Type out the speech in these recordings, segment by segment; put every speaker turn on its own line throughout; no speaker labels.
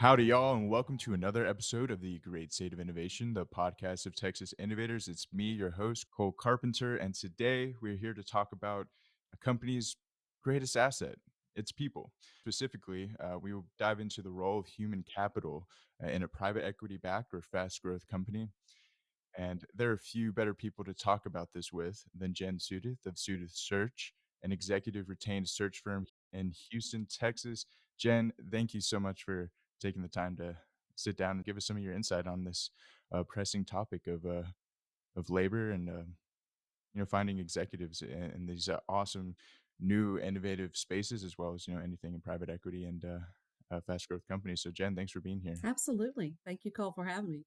Howdy, y'all, and welcome to another episode of the Great State of Innovation, the podcast of Texas innovators. It's me, your host, Cole Carpenter, and today we're here to talk about a company's greatest asset its people. Specifically, uh, we will dive into the role of human capital uh, in a private equity backed or fast growth company. And there are few better people to talk about this with than Jen Sudduth of Sudduth Search, an executive retained search firm in Houston, Texas. Jen, thank you so much for taking the time to sit down and give us some of your insight on this uh, pressing topic of uh, of labor and uh, you know finding executives in, in these uh, awesome new innovative spaces as well as you know anything in private equity and uh, uh, fast growth companies. So Jen, thanks for being here.
Absolutely, thank you, Cole, for having me.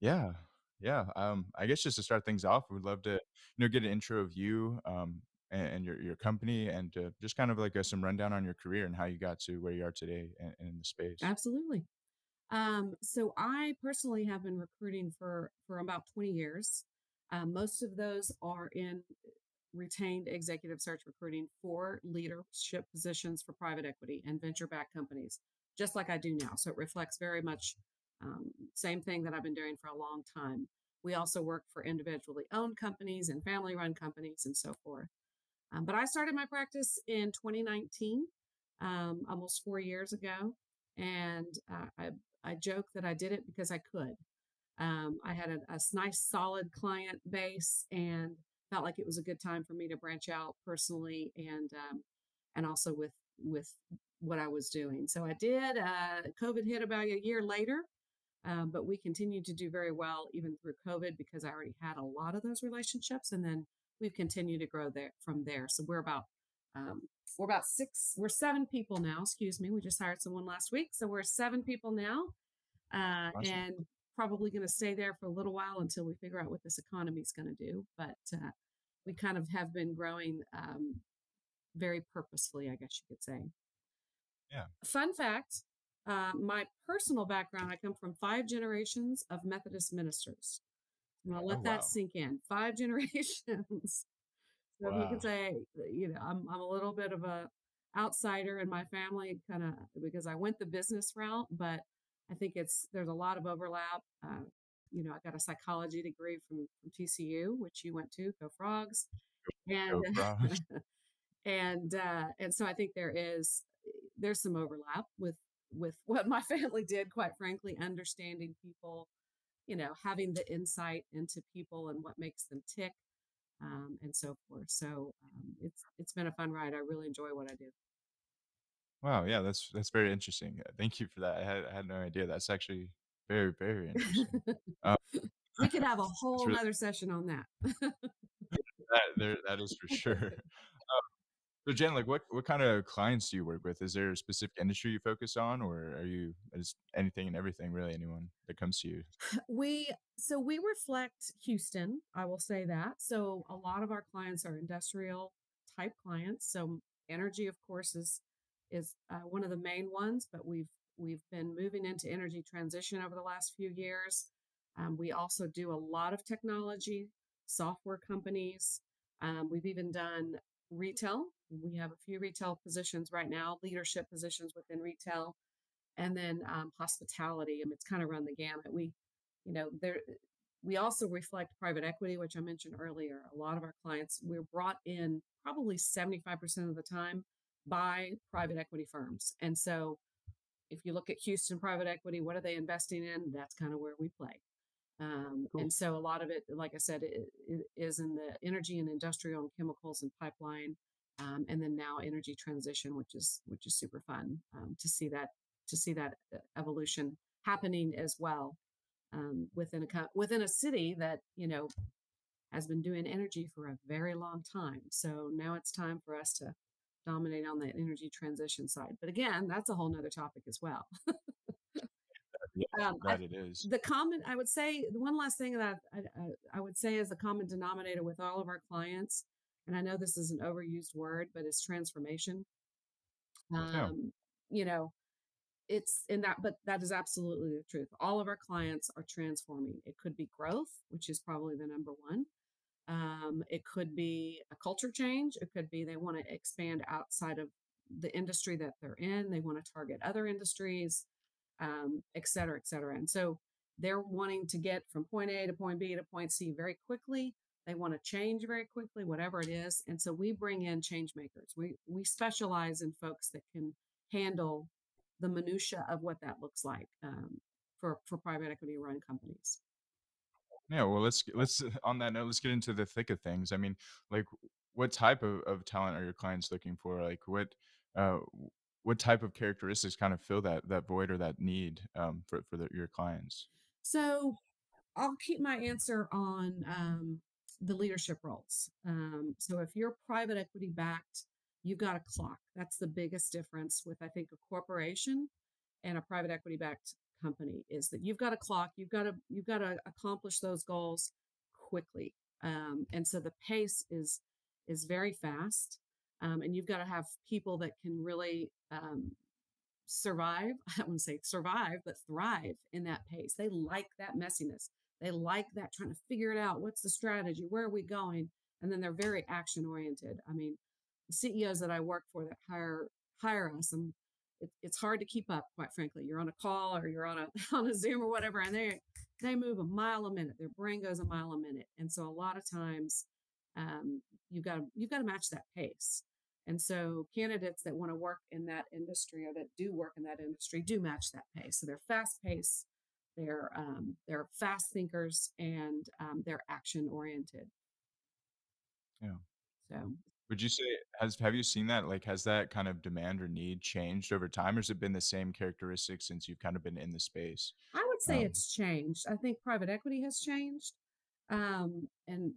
Yeah, yeah. Um, I guess just to start things off, we'd love to you know get an intro of you um, and, and your your company, and uh, just kind of like a, some rundown on your career and how you got to where you are today in, in the space.
Absolutely. Um, so I personally have been recruiting for for about 20 years. Um, most of those are in retained executive search recruiting for leadership positions for private equity and venture backed companies, just like I do now. So it reflects very much um, same thing that I've been doing for a long time. We also work for individually owned companies and family run companies and so forth. Um, but I started my practice in 2019, um, almost four years ago. And uh, I, I joke that I did it because I could. Um, I had a, a nice, solid client base and felt like it was a good time for me to branch out personally and um, and also with with what I was doing. So I did. Uh, COVID hit about a year later, um, but we continued to do very well even through COVID because I already had a lot of those relationships, and then we've continued to grow there from there. So we're about um, we're about six, we're seven people now. Excuse me, we just hired someone last week, so we're seven people now, uh, awesome. and probably going to stay there for a little while until we figure out what this economy is going to do. But uh, we kind of have been growing um, very purposefully, I guess you could say.
Yeah.
Fun fact uh, my personal background, I come from five generations of Methodist ministers. I'll let oh, that sink in. Five generations. so wow. you could say, you know, I'm, I'm a little bit of a outsider in my family, kind of because I went the business route, but I think it's there's a lot of overlap. Uh, you know, I got a psychology degree from, from TCU, which you went to, go frogs. And, go frogs. and, uh, and so I think there is, there's some overlap with, with what my family did, quite frankly, understanding people, you know, having the insight into people and what makes them tick. Um, and so forth. So um, it's it's been a fun ride. I really enjoy what I do.
Wow, yeah, that's that's very interesting. Thank you for that. I had I had no idea. That's actually very, very interesting.
Uh, we could have a whole really, other session on that.
that there, that is for sure. So Jen, like what what kind of clients do you work with? Is there a specific industry you focus on, or are you is anything and everything really? Anyone that comes to you?
We so we reflect Houston. I will say that. So a lot of our clients are industrial type clients. So energy, of course, is is uh, one of the main ones, but we've We've been moving into energy transition over the last few years. Um, we also do a lot of technology, software companies. Um, we've even done retail. We have a few retail positions right now, leadership positions within retail, and then um, hospitality. I mean, it's kind of run the gamut. We, you know, there. We also reflect private equity, which I mentioned earlier. A lot of our clients we're brought in probably 75% of the time by private equity firms, and so if you look at Houston private equity, what are they investing in? That's kind of where we play. Um, cool. And so a lot of it, like I said, it, it is in the energy and industrial and chemicals and pipeline, um, and then now energy transition, which is which is super fun um, to see that to see that uh, evolution happening as well um, within a within a city that you know has been doing energy for a very long time. So now it's time for us to dominate on the energy transition side. But again, that's a whole nother topic as well.
yeah, um, that I, it is.
The common, I would say, the one last thing that I, I, I, would say is the common denominator with all of our clients, and I know this is an overused word, but it's transformation. Um, You know, it's in that, but that is absolutely the truth. All of our clients are transforming. It could be growth, which is probably the number one. Um, it could be a culture change. It could be they want to expand outside of the industry that they're in. They want to target other industries. Um, et cetera, et cetera. And so they're wanting to get from point A to point B to point C very quickly. They want to change very quickly, whatever it is. And so we bring in change makers. We we specialize in folks that can handle the minutia of what that looks like um, for for private equity run companies.
Yeah, well, let's let's on that note, let's get into the thick of things. I mean, like, what type of, of talent are your clients looking for? Like, what uh, what type of characteristics kind of fill that that void or that need um, for for the, your clients?
So I'll keep my answer on um, the leadership roles. Um, so if you're private equity backed, you've got a clock. That's the biggest difference with I think a corporation and a private equity backed company is that you've got a clock. You've got to you've got to accomplish those goals quickly. Um, and so the pace is is very fast. Um, and you've got to have people that can really um, survive. I wouldn't say survive, but thrive in that pace. They like that messiness. They like that trying to figure it out. What's the strategy? Where are we going? And then they're very action oriented. I mean, the CEOs that I work for that hire hire us, and it, it's hard to keep up, quite frankly. You're on a call or you're on a on a Zoom or whatever, and they they move a mile a minute. Their brain goes a mile a minute, and so a lot of times um, you've got to, you've got to match that pace. And so candidates that want to work in that industry or that do work in that industry do match that pace. So they're fast paced, they're um, they're fast thinkers, and um, they're action oriented.
Yeah.
So
Would you say has have you seen that? Like, has that kind of demand or need changed over time, or has it been the same characteristics since you've kind of been in the space?
I would say
Um,
it's changed. I think private equity has changed, um, and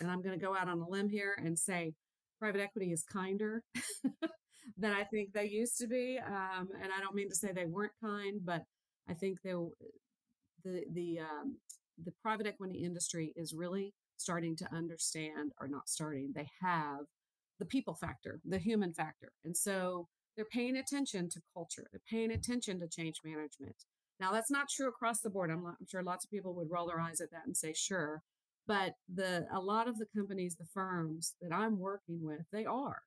and I'm going to go out on a limb here and say private equity is kinder than I think they used to be. Um, and I don't mean to say they weren't kind, but I think they the the um, the private equity industry is really starting to understand, or not starting. They have the people factor, the human factor, and so they're paying attention to culture. They're paying attention to change management. Now that's not true across the board. I'm, I'm sure lots of people would roll their eyes at that and say, sure, but the a lot of the companies, the firms that I'm working with, they are,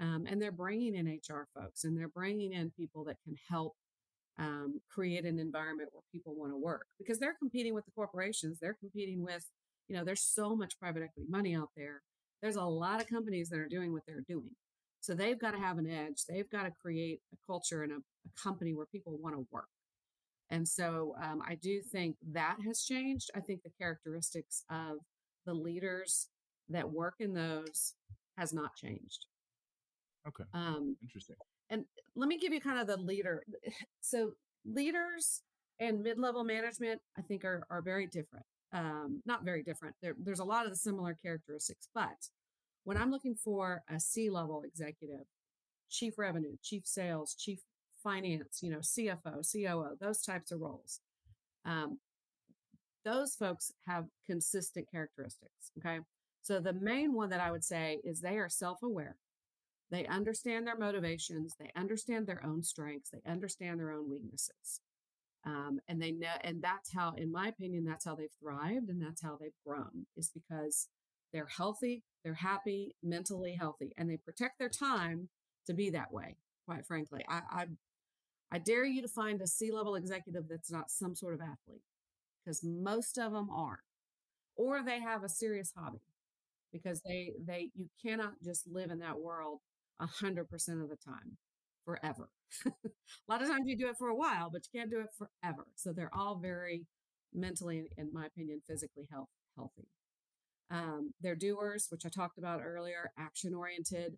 um, and they're bringing in HR folks and they're bringing in people that can help um, create an environment where people want to work because they're competing with the corporations. They're competing with, you know, there's so much private equity money out there. There's a lot of companies that are doing what they're doing. So they've got to have an edge. They've got to create a culture and a, a company where people want to work. And so um, I do think that has changed. I think the characteristics of the leaders that work in those has not changed.
okay,
Um,
interesting.
and let me give you kind of the leader. So leaders and mid-level management, I think, are are very different. Um, not very different. There, there's a lot of the similar characteristics, but when I'm looking for a C-level executive, chief revenue, chief sales, chief finance, you know, CFO, COO, those types of roles, um, those folks have consistent characteristics. Okay. So the main one that I would say is they are self-aware they understand their motivations, they understand their own strengths, they understand their own weaknesses. Um, and they know, and that's how, in my opinion, that's how they've thrived and that's how they've grown is because they're healthy, they're happy, mentally healthy, and they protect their time to be that way. Quite frankly, I, I, I dare you to find a C level executive that's not some sort of athlete because most of them are, or they have a serious hobby because they, they, you cannot just live in that world 100% of the time forever. a lot of times you do it for a while, but you can't do it forever. So they're all very mentally, in my opinion, physically health, healthy. Um, they're doers, which I talked about earlier, action oriented.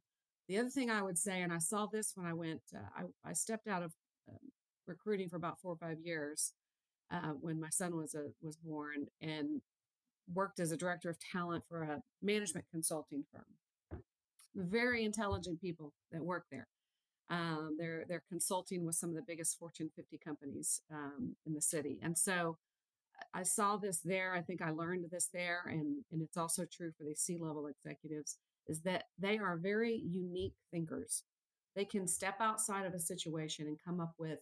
The other thing I would say, and I saw this when I went, uh, I, I stepped out of recruiting for about four or five years uh, when my son was a, was born and worked as a director of talent for a management consulting firm very intelligent people that work there. Um, they're they're consulting with some of the biggest Fortune 50 companies um, in the city, and so I saw this there. I think I learned this there, and and it's also true for these C level executives is that they are very unique thinkers. They can step outside of a situation and come up with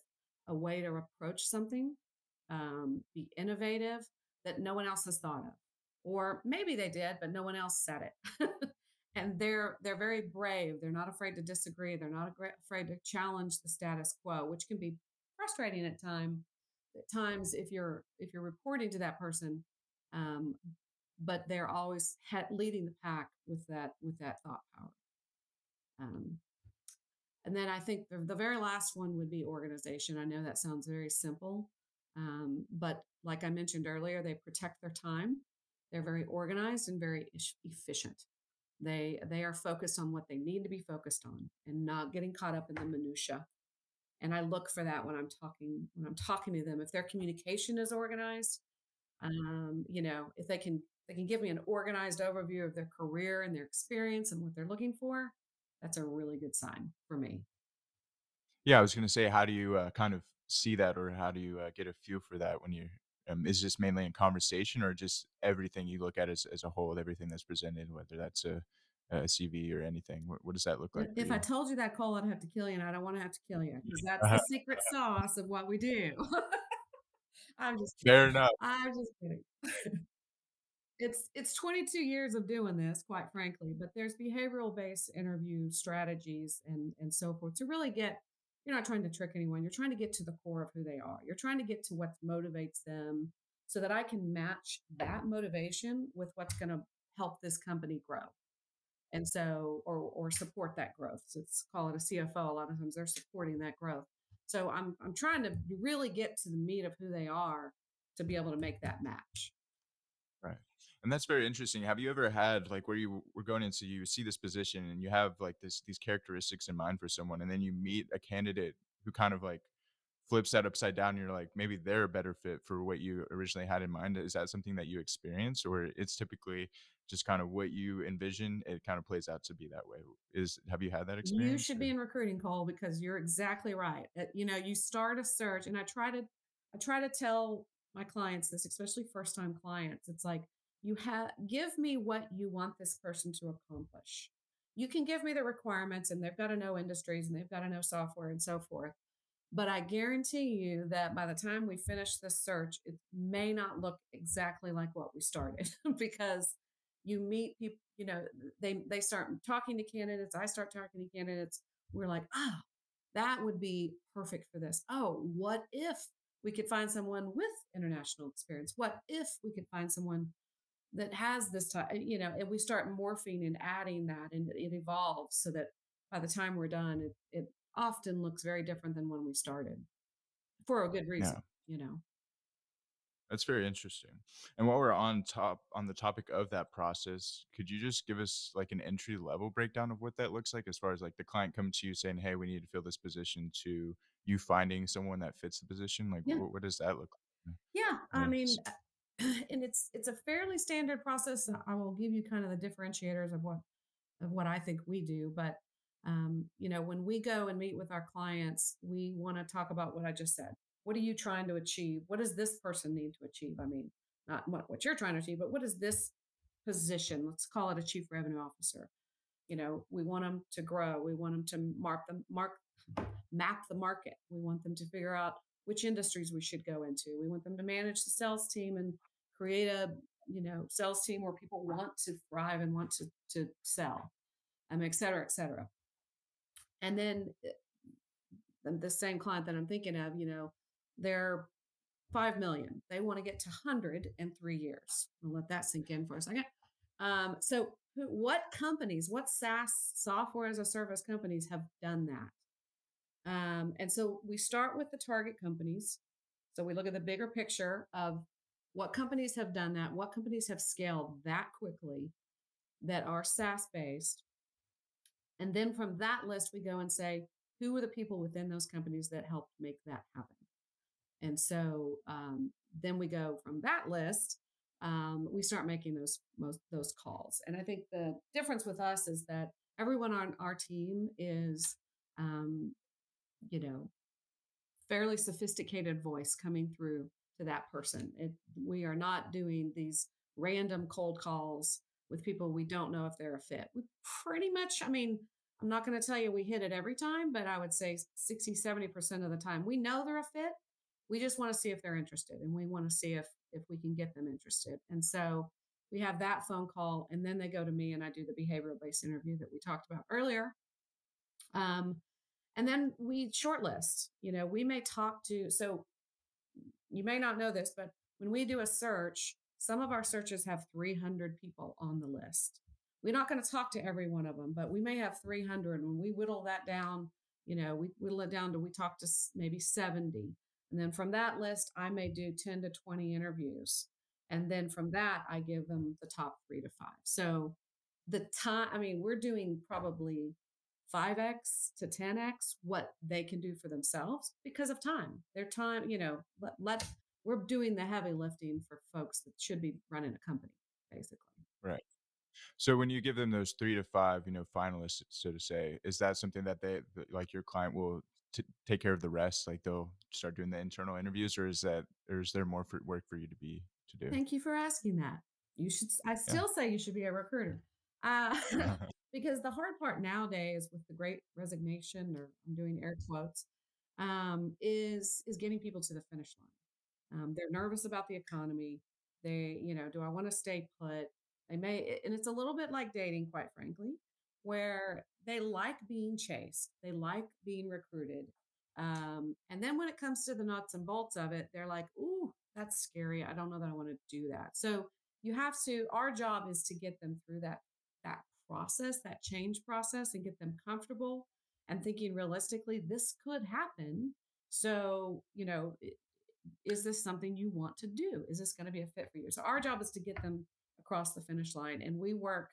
a way to approach something, um, be innovative that no one else has thought of, or maybe they did, but no one else said it. and they're they're very brave they're not afraid to disagree they're not afraid to challenge the status quo which can be frustrating at time at times if you're if you're reporting to that person um, but they're always leading the pack with that with that thought power um, and then i think the, the very last one would be organization. I know that sounds very simple um, but like i mentioned earlier they protect their time. They're very organized and very efficient. They they are focused on what they need to be focused on and not getting caught up in the minutia and i look for that when i'm talking when i'm talking to them. If their communication is organized um, you know if they can they can give me an organized overview of their career and their experience and what they're looking for that's a really good sign for me
Yeah, I was gonna say, how do you, uh, kind of see that, or how do you, uh, get a feel for that when you um, is this mainly in conversation or just everything you look at as as a whole, everything that's presented, whether that's a CV or anything? What what does that look like
if i told you that cole i'd have to kill you and i don't want to have to kill you because that's the secret sauce of what we do i'm just
Fair enough.
i'm just kidding It's it's 22 years of doing this, quite frankly, but there's behavioral based interview strategies and and so forth to really get you're not trying to trick anyone. You're trying to get to the core of who they are. You're trying to get to what motivates them so that I can match that motivation with what's going to help this company grow. And so or or support that growth. So it's call it a CFO. A lot of times they're supporting that growth. So I'm I'm trying to really get to the meat of who they are to be able to make that match.
Right. And that's very interesting. Have you ever had like where you were going into you see this position and you have like this these characteristics in mind for someone and then you meet a candidate who kind of like flips that upside down and you're like maybe they're a better fit for what you originally had in mind. Is that something that you experience or it's typically just kind of what you envision it kind of plays out to be that way? Is have you had that experience?
You should be in recruiting, Cole, because you're exactly right. Uh, You know, you start a search, and I try to, I try to tell my clients this, especially first time clients. It's like you have give me what you want this person to accomplish. You can give me the requirements, and they've got to know industries, and they've got to know software, and so forth. But I guarantee you that by the time we finish this search, it may not look exactly like what we started because you meet people, you know, they they start talking to candidates, I start talking to candidates. We're like, oh, that would be perfect for this. Oh, what if we could find someone with international experience? What if we could find someone that has this type, eh, you know, and we start morphing and adding that and it evolves so that by the time we're done, it, it often looks very different than when we started for a good reason,
yeah.
you know.
That's very interesting. And while we're on top on the topic of that process, could you just give us like an entry level breakdown of what that looks like as far as like the client coming to you saying, "Hey, we need to fill this position," to you finding someone that fits the position? Like,
Yeah.
what, what does that look like?
Yeah. I mean,
just
and it's it's a fairly standard process. I will give you kind of the differentiators of what of what I think we do. But um, you know, when we go and meet with our clients, we want to talk about what I just said. What are you trying to achieve? What does this person need to achieve? I mean, not what, what you're trying to achieve, but what is this position? Let's call it a chief revenue officer. You know, we want them to grow. We want them to mark the mark, map the market. We want them to figure out which industries we should go into. We want them to manage the sales team and create a you know sales team where people want to thrive and want to to sell, um, et cetera, et cetera. And then uh, the same client that I'm thinking of, you know, they're 5 million. They want to get to 100 in three years. I'll let that sink in for a second. Um, so, what companies, what SaaS software as a service companies have done that? Um, and so we start with the target companies. So we look at the bigger picture of what companies have done that, what companies have scaled that quickly that are SaaS based. And then from that list, we go and say, who are the people within those companies that helped make that happen? And so um, then we go from that list, um, we start making those most those calls. And I think the difference with us is that everyone on our team is, um, you know, fairly sophisticated voice coming through to that person. It, we are not doing these random cold calls with people we don't know if they're a fit. We pretty much, I mean, I'm not going to tell you we hit it every time, but I would say 60, 70% of the time we know they're a fit. We just want to see if they're interested and we want to see if if we can get them interested. And so we have that phone call and then they go to me and I do the behavioral based interview that we talked about earlier. Um, And then we shortlist. You know, we may talk to so you may not know this, but when we do a search, some of our searches have 300 people on the list. We're not going to talk to every one of them, but we may have 300. When we whittle that down, you know, we whittle it down to we talk to maybe 70. And then from that list, I may do 10 to 20 interviews. And then from that, I give them the top three to five. So the time, I mean, we're doing probably 5x to 10x what they can do for themselves because of time. Their time, you know, let, let we're doing the heavy lifting for folks that should be running a company, basically.
Right. So when you give them those 3 to 5, you know, finalists, so to say, is that something that they like, your client will t take care of the rest? Like, they'll start doing the internal interviews, or is that or is there more for work for you to be to do?
Thank you for asking that. You should I
Yeah.
still say you should be a recruiter. Uh, because the hard part nowadays with the great resignation, or I'm doing air quotes, um, is is getting people to the finish line. Um, they're nervous about the economy. They, you know, do I want to stay put? They may, and it's a little bit like dating, quite frankly, where they like being chased, they like being recruited. Um, and then when it comes to the nuts and bolts of it, they're like, ooh, that's scary. I don't know that I want to do that. So you have to, our job is to get them through that that process, that change process, and get them comfortable and thinking realistically, this could happen. So, you know, is this something you want to do? Is this going to be a fit for you? So our job is to get them across the finish line and we work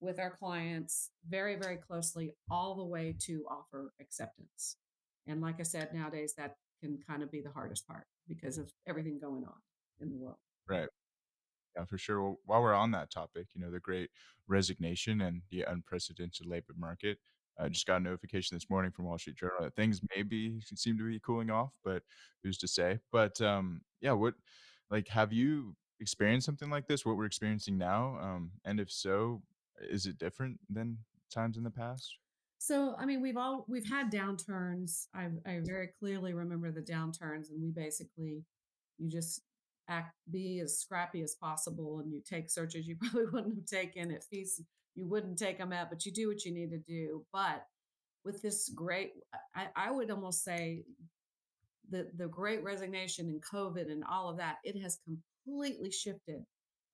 with our clients very very closely all the way to offer acceptance. And like I said nowadays that can kind of be the hardest part because of everything going on in the world.
Right. Yeah, for sure. Well, while we're on that topic, you know, the great resignation and the unprecedented labor market, I just got a notification this morning from Wall Street Journal that things maybe seem to be cooling off, but who's to say? But um, yeah, what like have you experienced something like this? What we're experiencing now? Um, and if so, is it different than times in the past?
So, I mean, we've all we've had downturns. I I very clearly remember the downturns, and we basically you just act be as scrappy as possible, and you take searches you probably wouldn't have taken at fees you wouldn't take them at, but you do what you need to do. But with this great, I, I would almost say the the great resignation and COVID and all of that, it has completely shifted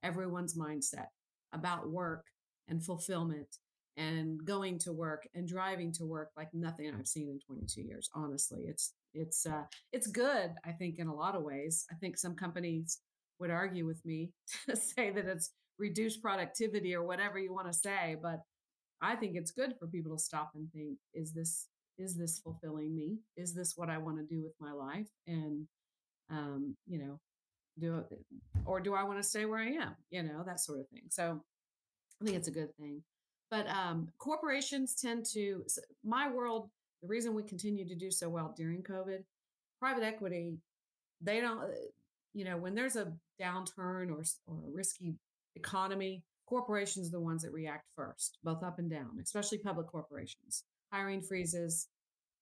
everyone's mindset about work and fulfillment and going to work and driving to work like nothing I've seen in 22 years. Honestly, it's it's uh, it's good. I think in a lot of ways. I think some companies would argue with me to say that it's reduced productivity or whatever you want to say, but I think it's good for people to stop and think: Is this is this fulfilling me? Is this what I want to do with my life? And um, you know, do or do I want to stay where I am? You know, that sort of thing. So I think it's a good thing. But um, corporations tend to, my world, the reason we continue to do so well during COVID, private equity, they don't, uh, you know, when there's a downturn or, or a risky economy, corporations are the ones that react first, both up and down, especially public corporations. Hiring freezes,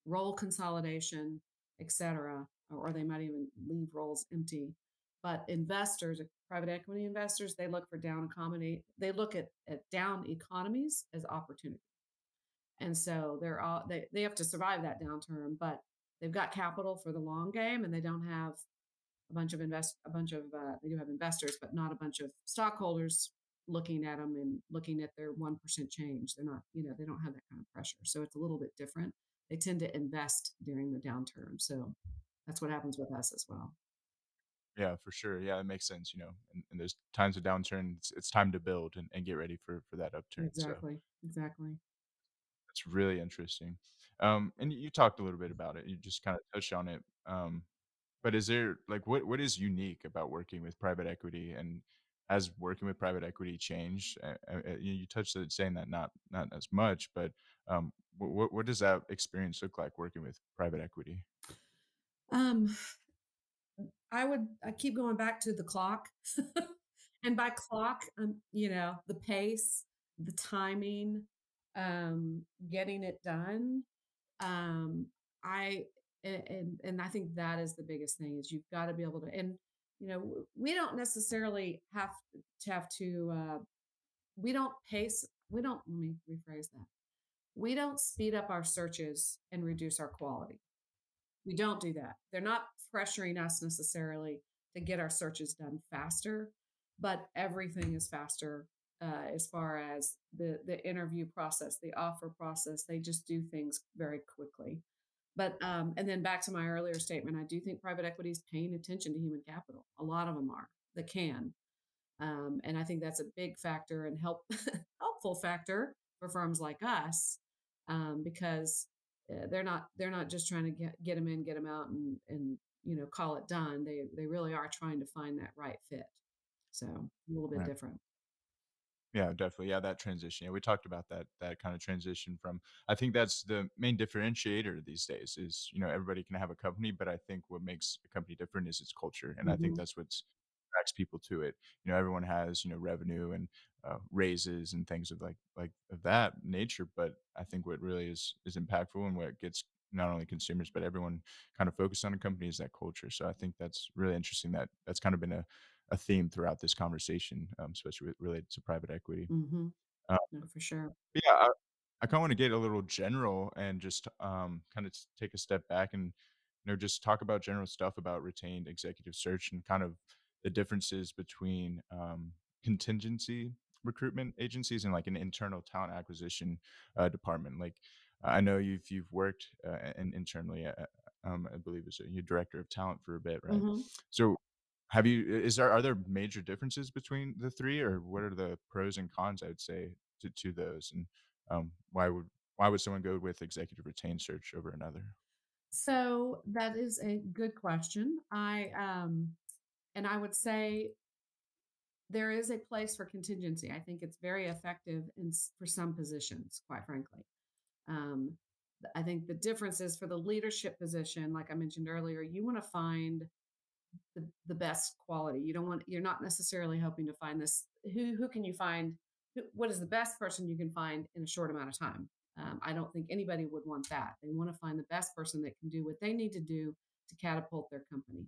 role consolidation, etc., or they might even leave roles empty. But investors, uh, private equity investors, they look for down economy. They look at, at down economies as opportunity. And so they're all they, they have to survive that downturn, but they've got capital for the long game and they don't have a bunch of invest a bunch of uh, they do have investors, but not a bunch of stockholders looking at them and looking at their one percent change. They're not, you know, they don't have that kind of pressure. So it's a little bit different. They tend to invest during the downturn. So that's what happens with us as well.
Yeah, for sure. Yeah, it makes sense. You know, and, and there's times of downturn. It's, it's time to build and, and get ready for for that upturn. So
Exactly.
It's really interesting. Um, and you talked a little bit about it. You just kinda touched on it. Um, but is there like what what is unique about working with private equity and has working with private equity changed? Uh, you you touched on saying that not not as much, but um, what what does that experience look like working with private equity?
Um, I would I keep going back to the clock. and by clock, um, you know, the pace, the timing, um, getting it done. Um, I and and I think that is the biggest thing is you've got to be able to and you know we don't necessarily have to have to uh, we don't pace we don't let me rephrase that We don't speed up our searches and reduce our quality. We don't do that. They're not pressuring us necessarily to get our searches done faster, but everything is faster uh, as far as the the interview process, the offer process. They just do things very quickly. But um, and then back to my earlier statement, I do think private equity is paying attention to human capital. A lot of them are. That can, um, and I think that's a big factor and help helpful factor for firms like us um, because uh, they're not they're not just trying to get get them in, get them out, and and you know call it done. They they really are trying to find that right fit. So a little bit
Right.
different.
Yeah, definitely. Yeah, that transition. Yeah, we talked about that that kind of transition from I think that's the main differentiator these days is, you know, everybody can have a company, but I think what makes a company different is its culture. And I think
hmm
that's what attracts people to it. You know, everyone has, you know, revenue and uh, raises and things of like like of that nature, but I think what really is is impactful and what gets not only consumers but everyone kind of focused on a company is that culture. So I think that's really interesting that that's kind of been a a theme throughout this conversation, um, especially with related to private equity.
hmm
Uh,
No, for sure.
yeah, I, I kind of want to get a little general and just um, kind of take a step back and you know just talk about general stuff about retained executive search and kind of the differences between um, contingency recruitment agencies and like an internal talent acquisition uh, department. Like I know you've you've worked uh, in, internally, uh, um, I believe as a your director of talent for a bit, right?
hmm
So have you is there are there major differences between the 3, or what are the pros and cons, I would say, to to those? And, um, why would why would someone go with executive retained search over another?
So that is a good question. I um and I would say there is a place for contingency. I think it's very effective in for some positions, quite frankly. Um, I think the difference is for the leadership position, like I mentioned earlier, you want to find the, the best quality. You don't want you're not necessarily hoping to find this who who can you find who, what is the best person you can find in a short amount of time. Um, I don't think anybody would want that. They want to find the best person that can do what they need to do to catapult their company.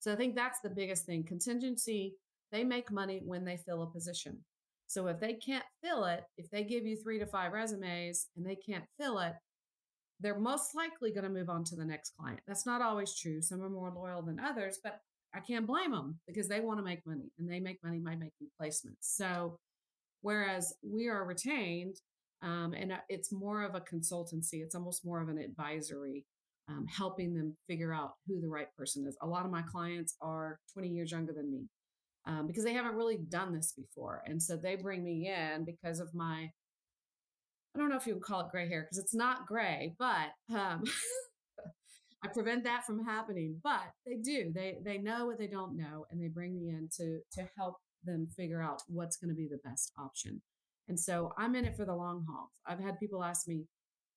So I think that's the biggest thing. Contingency, they make money when they fill a position. So if they can't fill it, if they give you three to five resumes and they can't fill it, they're most likely going to move on to the next client. That's not always true. Some are more loyal than others, but I can't blame them because they want to make money and they make money by making placements. So, whereas we are retained, um, and uh, it's more of a consultancy, it's almost more of an advisory, um, helping them figure out who the right person is. A lot of my clients are 20 years younger than me um, because they haven't really done this before. And so they bring me in because of my I don't know if you would call it gray hair because it's not gray, but um, I prevent that from happening. But they do. They they know what they don't know, and they bring me in to to help them figure out what's going to be the best option. And so I'm in it for the long haul. I've had people ask me,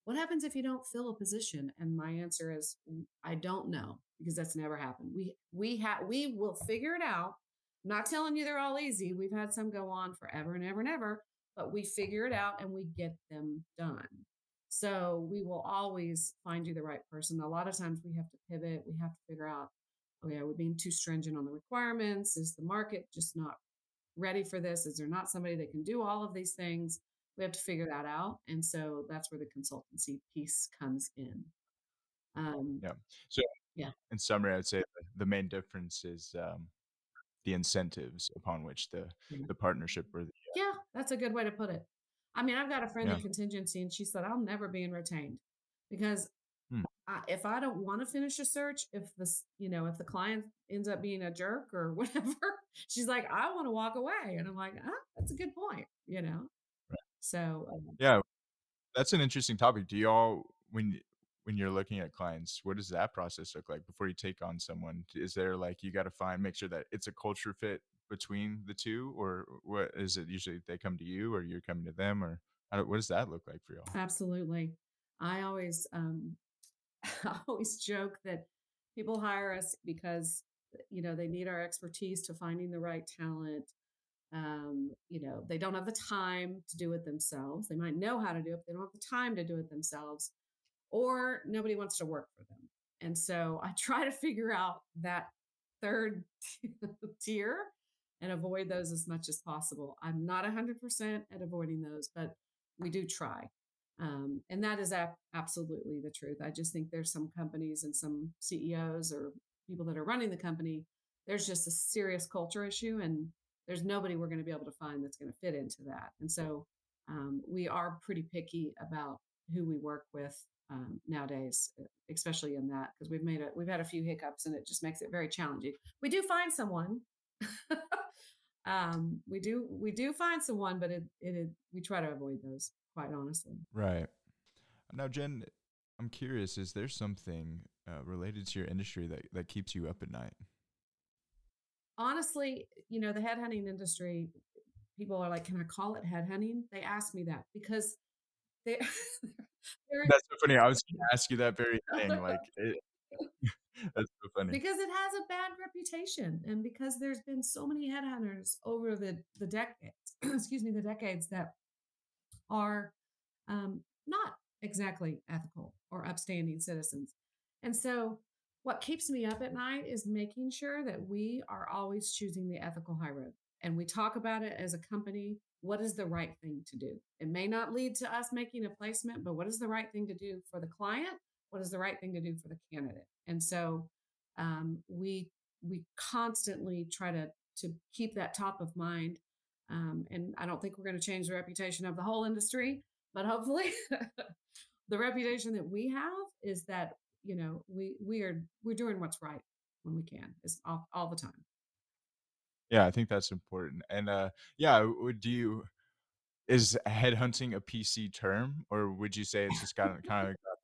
what happens if you don't fill a position? And my answer is, "Mm, I don't know because that's never happened. We we have we will figure it out. I'm not telling you they're all easy. We've had some go on forever and ever and ever, but we figure it out and we get them done. So we will always find you the right person. A lot of times we have to pivot. We have to figure out, oh yeah, we're being too stringent on the requirements? Is the market just not ready for this? Is there not somebody that can do all of these things? We have to figure that out. And so that's where the consultancy piece comes in. Um,
Yeah. So,
yeah.
in summary, I'd say the main difference is, um, the incentives upon which the
Yeah.
the partnership or the
Yeah, that's a good way to put it. I mean, I've got a friend in contingency, and she said, "I'm never being retained because
Hmm,
I, if I don't want to finish a search, if this, you know, if the client ends up being a jerk or whatever, she's like, I want to walk away, and I'm like, ah, that's a good point, you know.
right.
So um,
Yeah, that's an interesting topic. Do y'all when when you're looking at clients, what does that process look like before you take on someone? Is there, like, you gotta find make sure that it's a culture fit between the 2, or what is it usually they come to you or you're coming to them, or how what does that look like for y'all?
absolutely, I always, um, I always joke that people hire us because you know they need our expertise to finding the right talent um, you know, they don't have the time to do it themselves. They might know how to do it, but they don't have the time to do it themselves, or nobody wants to work for them. And so I try to figure out that third tier and avoid those as much as possible. I'm not 100% at avoiding those, but we do try. Um, and that is ap- absolutely the truth. I just think there's some companies and some CEOs or people that are running the company, there's just a serious culture issue, and there's nobody we're going to be able to find that's going to fit into that. And so um, we are pretty picky about who we work with um, nowadays, especially in that because we've made a we've had a few hiccups and it just makes it very challenging. We do find someone. um, we do we do find someone, but it, it, it we try to avoid those quite honestly.
Right. Now, Jen, I'm curious, is there something uh, related to your industry that, that keeps you up at night?
Honestly, you know, the headhunting industry, people are like, can I call it headhunting? They ask me that because they.
that's so funny. I was going to ask you that very thing. Like, it, that's so funny.
Because it has a bad reputation and because there's been so many headhunters over the, the decades, excuse me, the decades that are um, not exactly ethical or upstanding citizens. And so, what keeps me up at night is making sure that we are always choosing the ethical high road. And we talk about it as a company. What is the right thing to do? It may not lead to us making a placement, but what is the right thing to do for the client? What is the right thing to do for the candidate? And so um, we we constantly try to to keep that top of mind um, and I don't think we're going to change the reputation of the whole industry, but hopefully the reputation that we have is that, you know, we, we are, we're doing what's right when we can is all, all the time.
Yeah, I think that's important. And uh yeah, would do you is headhunting a PC term or would you say it's just got kind of got that negative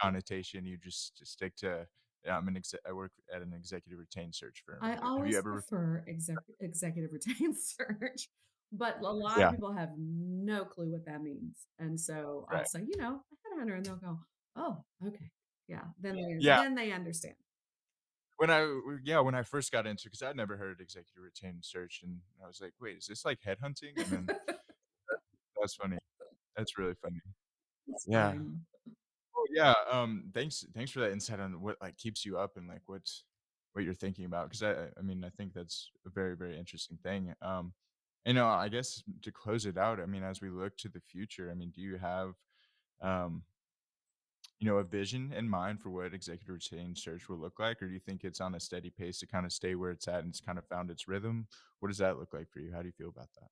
connotation you just, just stick to yeah, I'm an exe- I work at an executive retained search firm.
I always
ever?
prefer exec- executive retained search, but a lot of people have no clue what that means. And so I'll say, you know, a headhunter, and they'll go, oh, okay. Yeah. Then they,
Yeah,
then they understand.
when I yeah when I first got into because I'd never heard executive retained search and I was like, wait, is this like headhunting? And then that's funny. That's really funny.
it's
Yeah.
fine.
Yeah. Um. Thanks. Thanks for that insight on what like keeps you up and like what's what you're thinking about. Because I, I mean, I think that's a very, very interesting thing. Um. You know, I guess to close it out, I mean, as we look to the future, I mean, do you have, um, you know, a vision in mind for what executive retained search will look like, or do you think it's on a steady pace to kind of stay where it's at and it's kind of found its rhythm? What does that look like for you? How do you feel about that?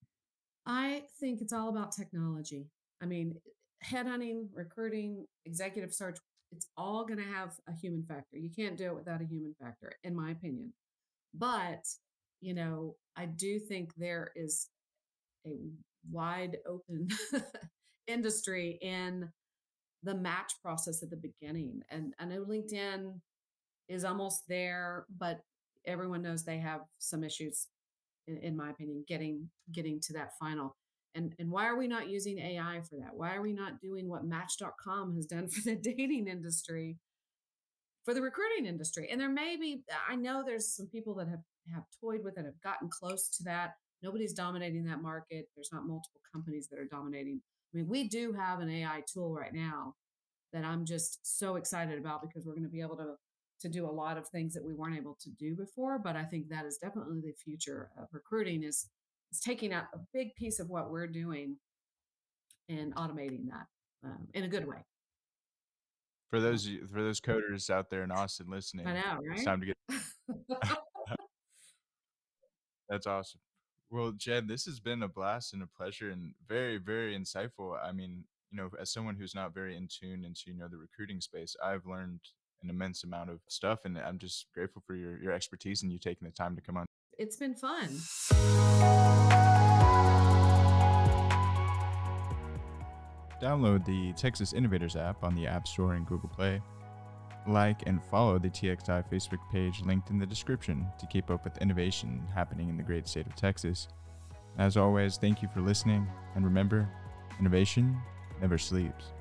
I think it's all about technology. I mean, headhunting, recruiting, executive search, it's all going to have a human factor. You can't do it without a human factor, in my opinion. But, you know, I do think there is a wide open industry in the match process at the beginning. And I know LinkedIn is almost there, but everyone knows they have some issues in, in my opinion, getting getting to that final. And and why are we not using AI for that? Why are we not doing what Match.com has done for the dating industry, for the recruiting industry? And there may be, I know there's some people that have have toyed with it, have gotten close to that. Nobody's dominating that market. There's not multiple companies that are dominating. I mean, we do have an AI tool right now that I'm just so excited about because we're going to be able to to do a lot of things that we weren't able to do before. But I think that is definitely the future of recruiting is is taking out a big piece of what we're doing and automating that um, in a good way.
For those for those coders out there in Austin listening, I
know,
it's time to get. That's awesome. Well, Jen, this has been a blast and a pleasure and very, very insightful. I mean, you know, as someone who's not very in tune into, you know, the recruiting space, I've learned an immense amount of stuff and I'm just grateful for your your expertise and you taking the time to come on.
It's been fun.
Download the Texas Innovators app on the App Store and Google Play. Like and follow the TXI Facebook page linked in the description to keep up with innovation happening in the great state of Texas. As always, thank you for listening, and remember, innovation never sleeps.